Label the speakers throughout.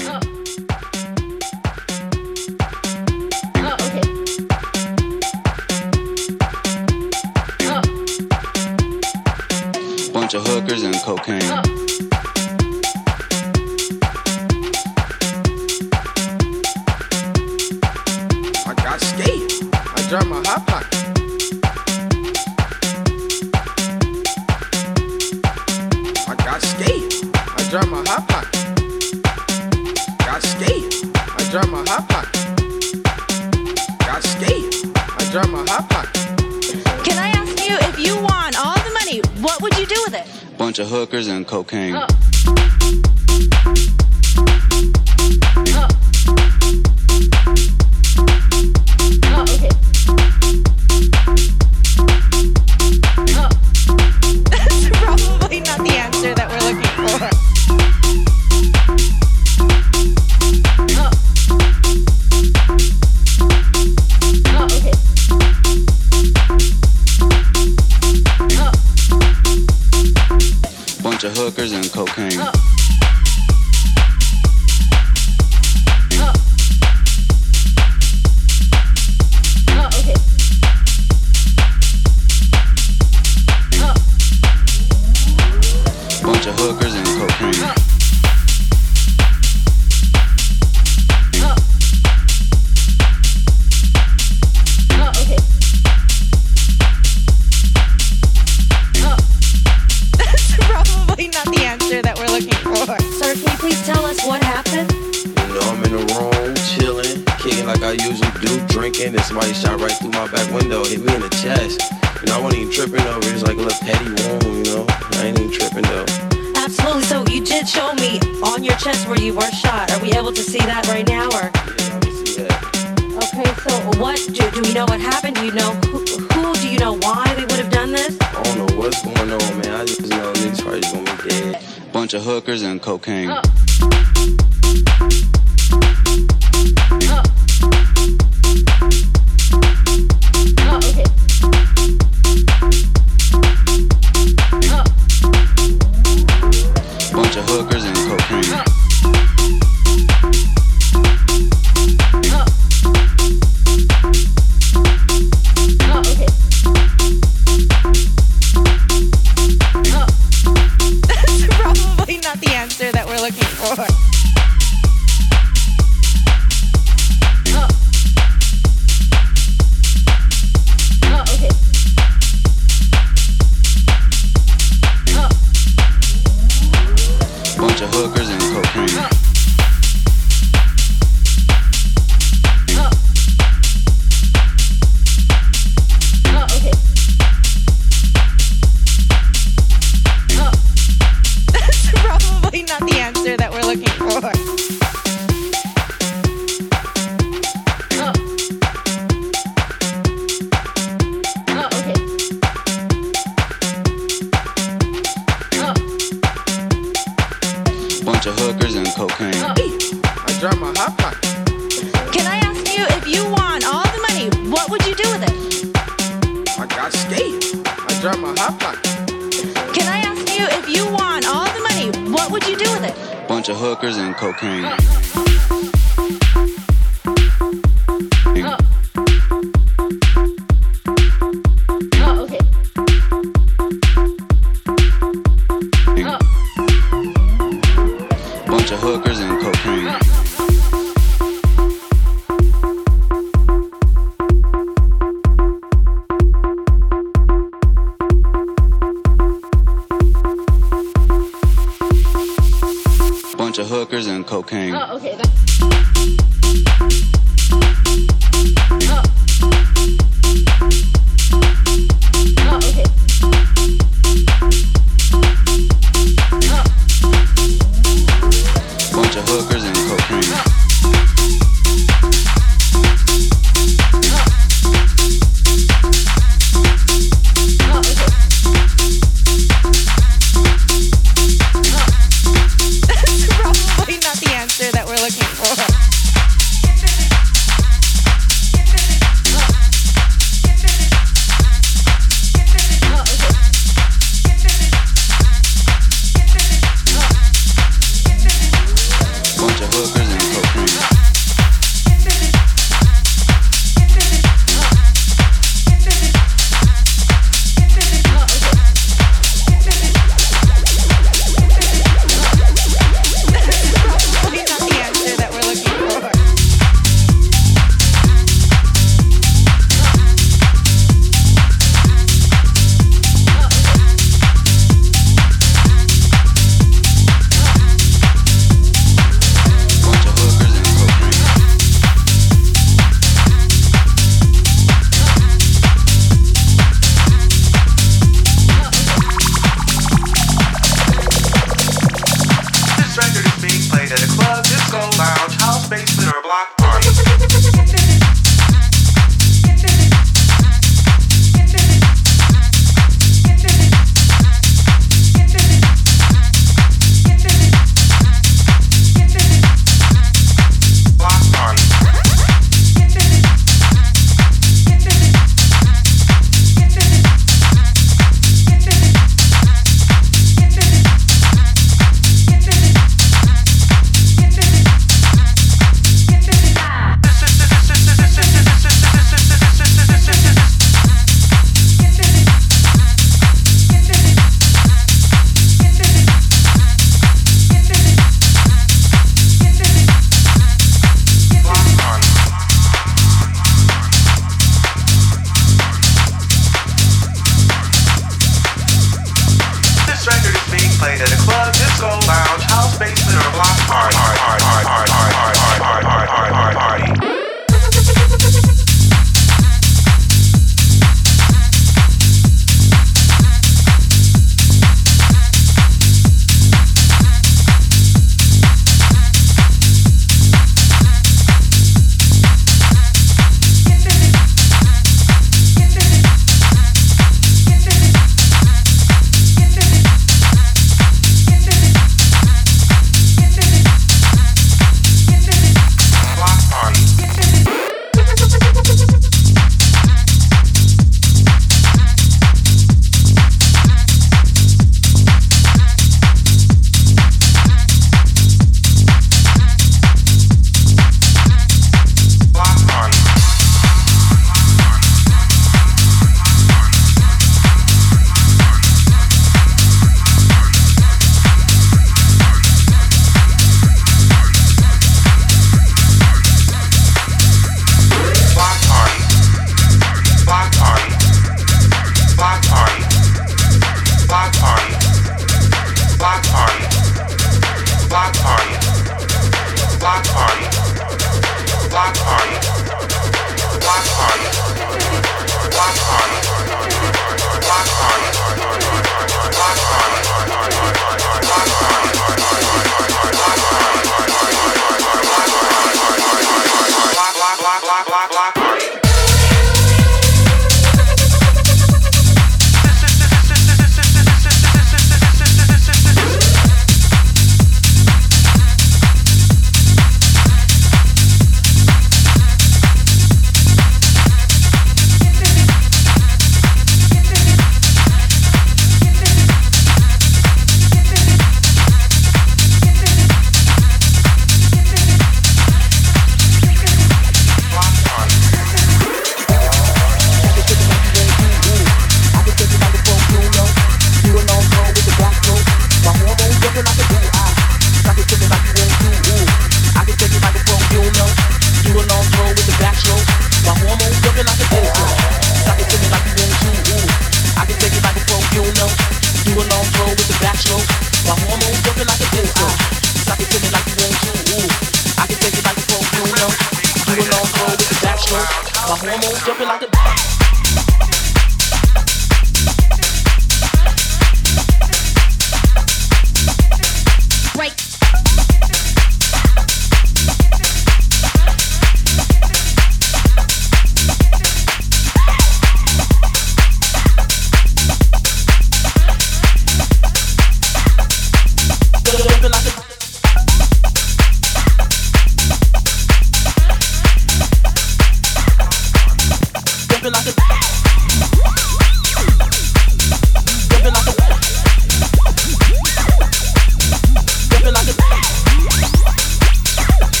Speaker 1: Oh. bunch of
Speaker 2: hookers and cocaine. Oh. I got skate. I dropped my hop. bunch of hookers and cocaine. Oh.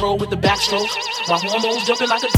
Speaker 2: Throw with the backstroke. My hormones jumping like a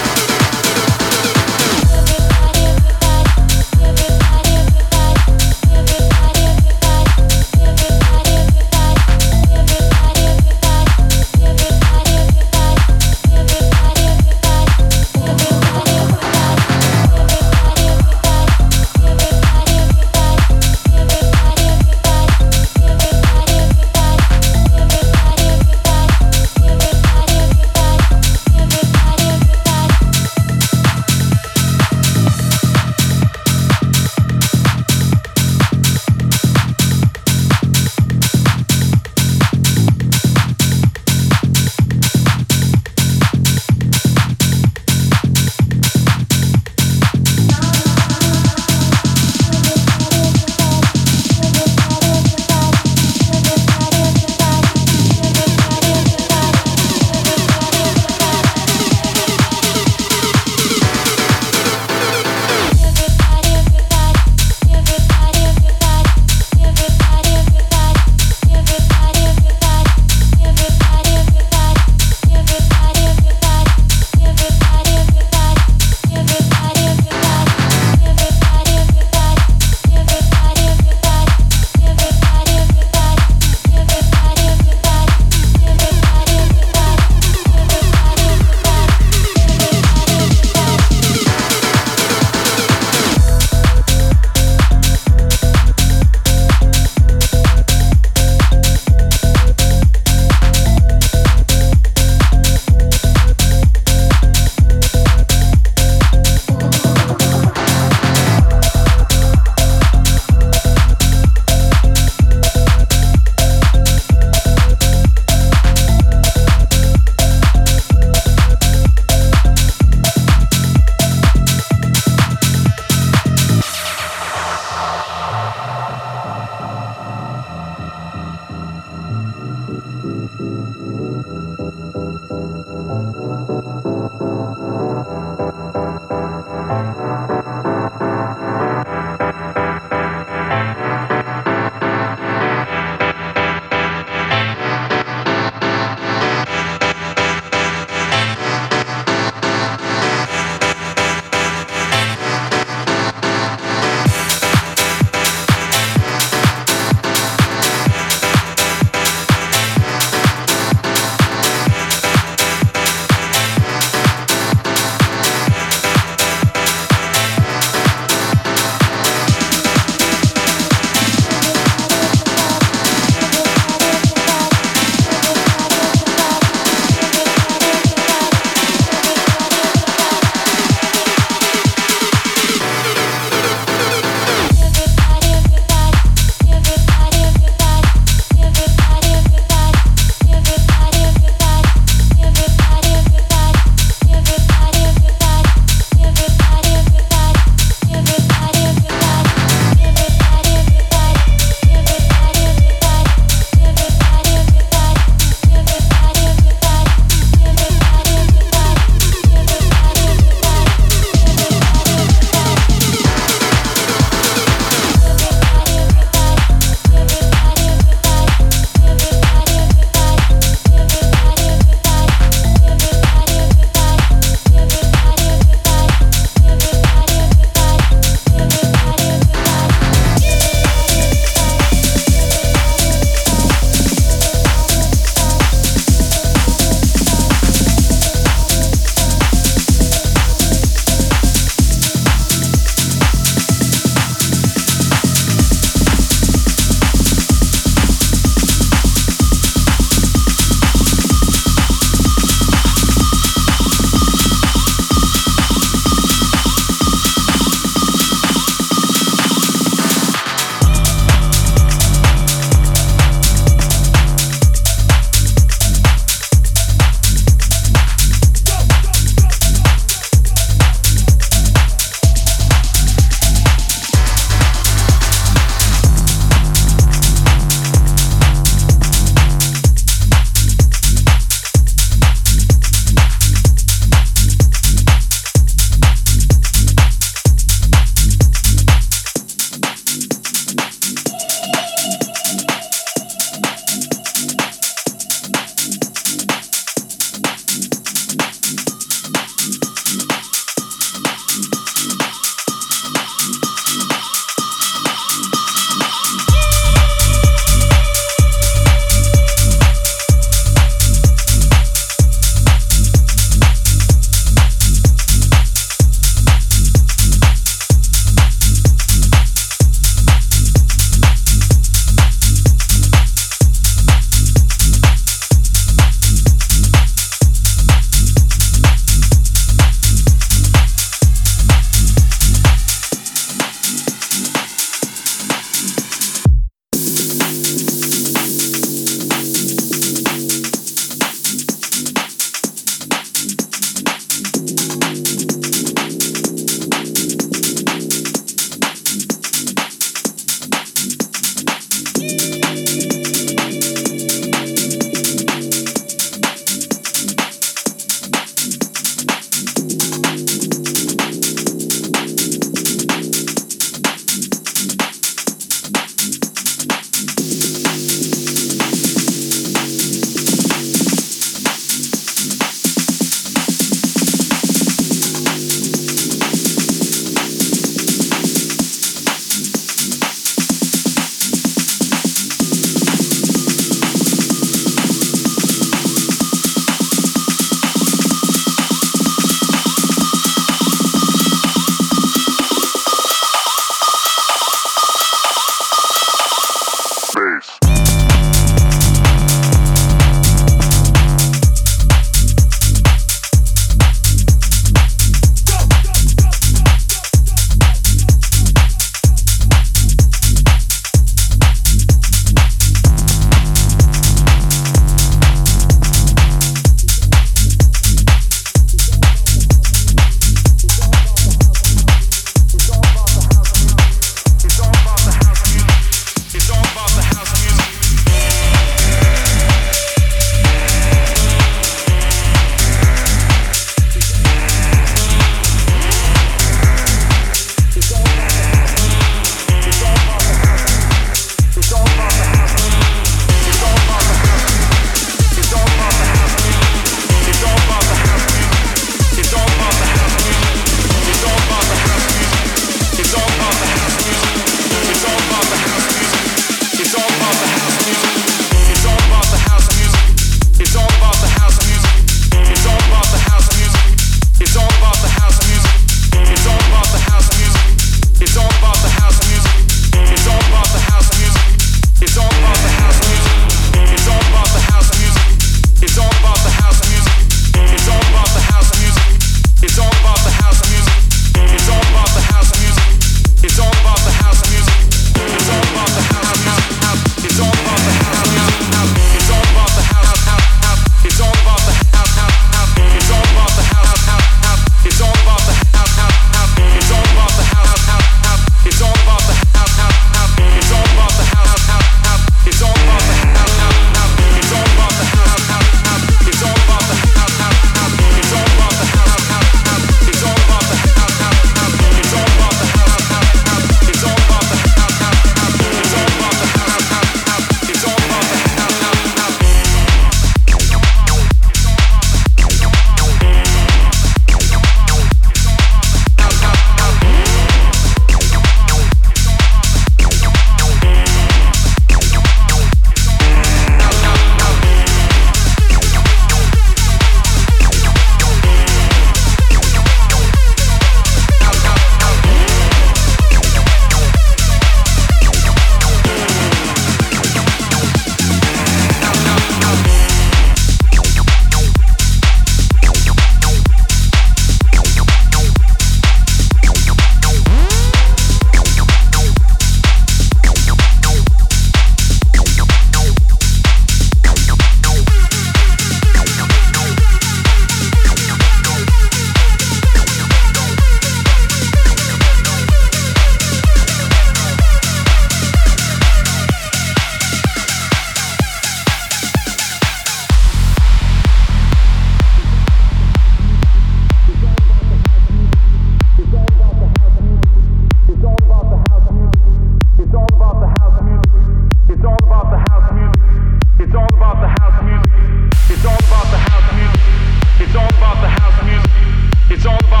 Speaker 3: all
Speaker 4: about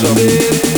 Speaker 4: so.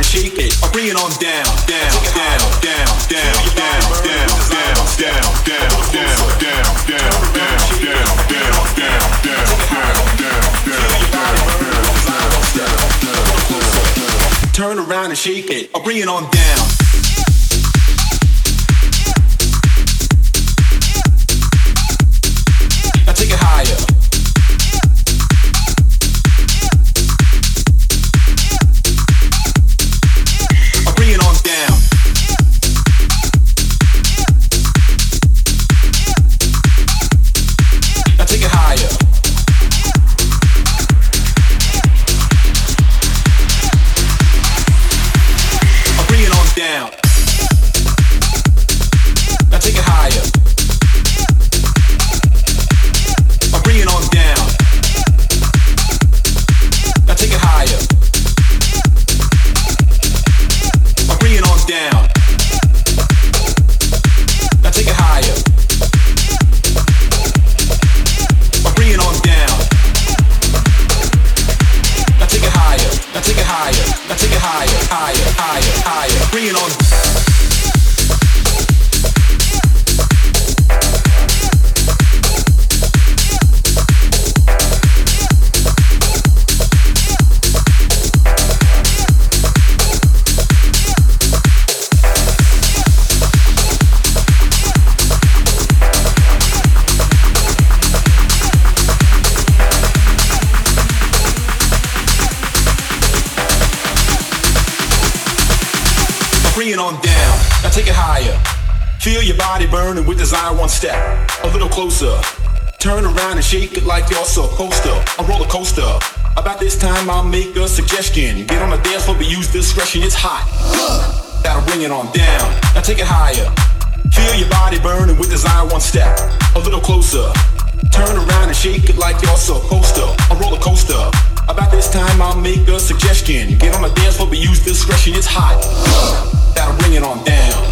Speaker 4: And
Speaker 5: shake it. Or bring it on down, down, down, down, down, down, down, down, down, down, down, down, down, down, down, down, down, down. Down, down, down, down, down, down, down. Turn around and shake it, or bring it on down. Shake it like you're supposed to. A roller coaster. About this time, I'll make a suggestion. Get on the dance floor, but use discretion. It's hot. That'll bring it on down. Now take it higher. Feel your body burning with desire one step. A little closer. Turn around and shake it like you're supposed to. A roller coaster. About this time, I'll make a suggestion. Get on the dance floor, but use discretion. It's hot. That'll bring it on down,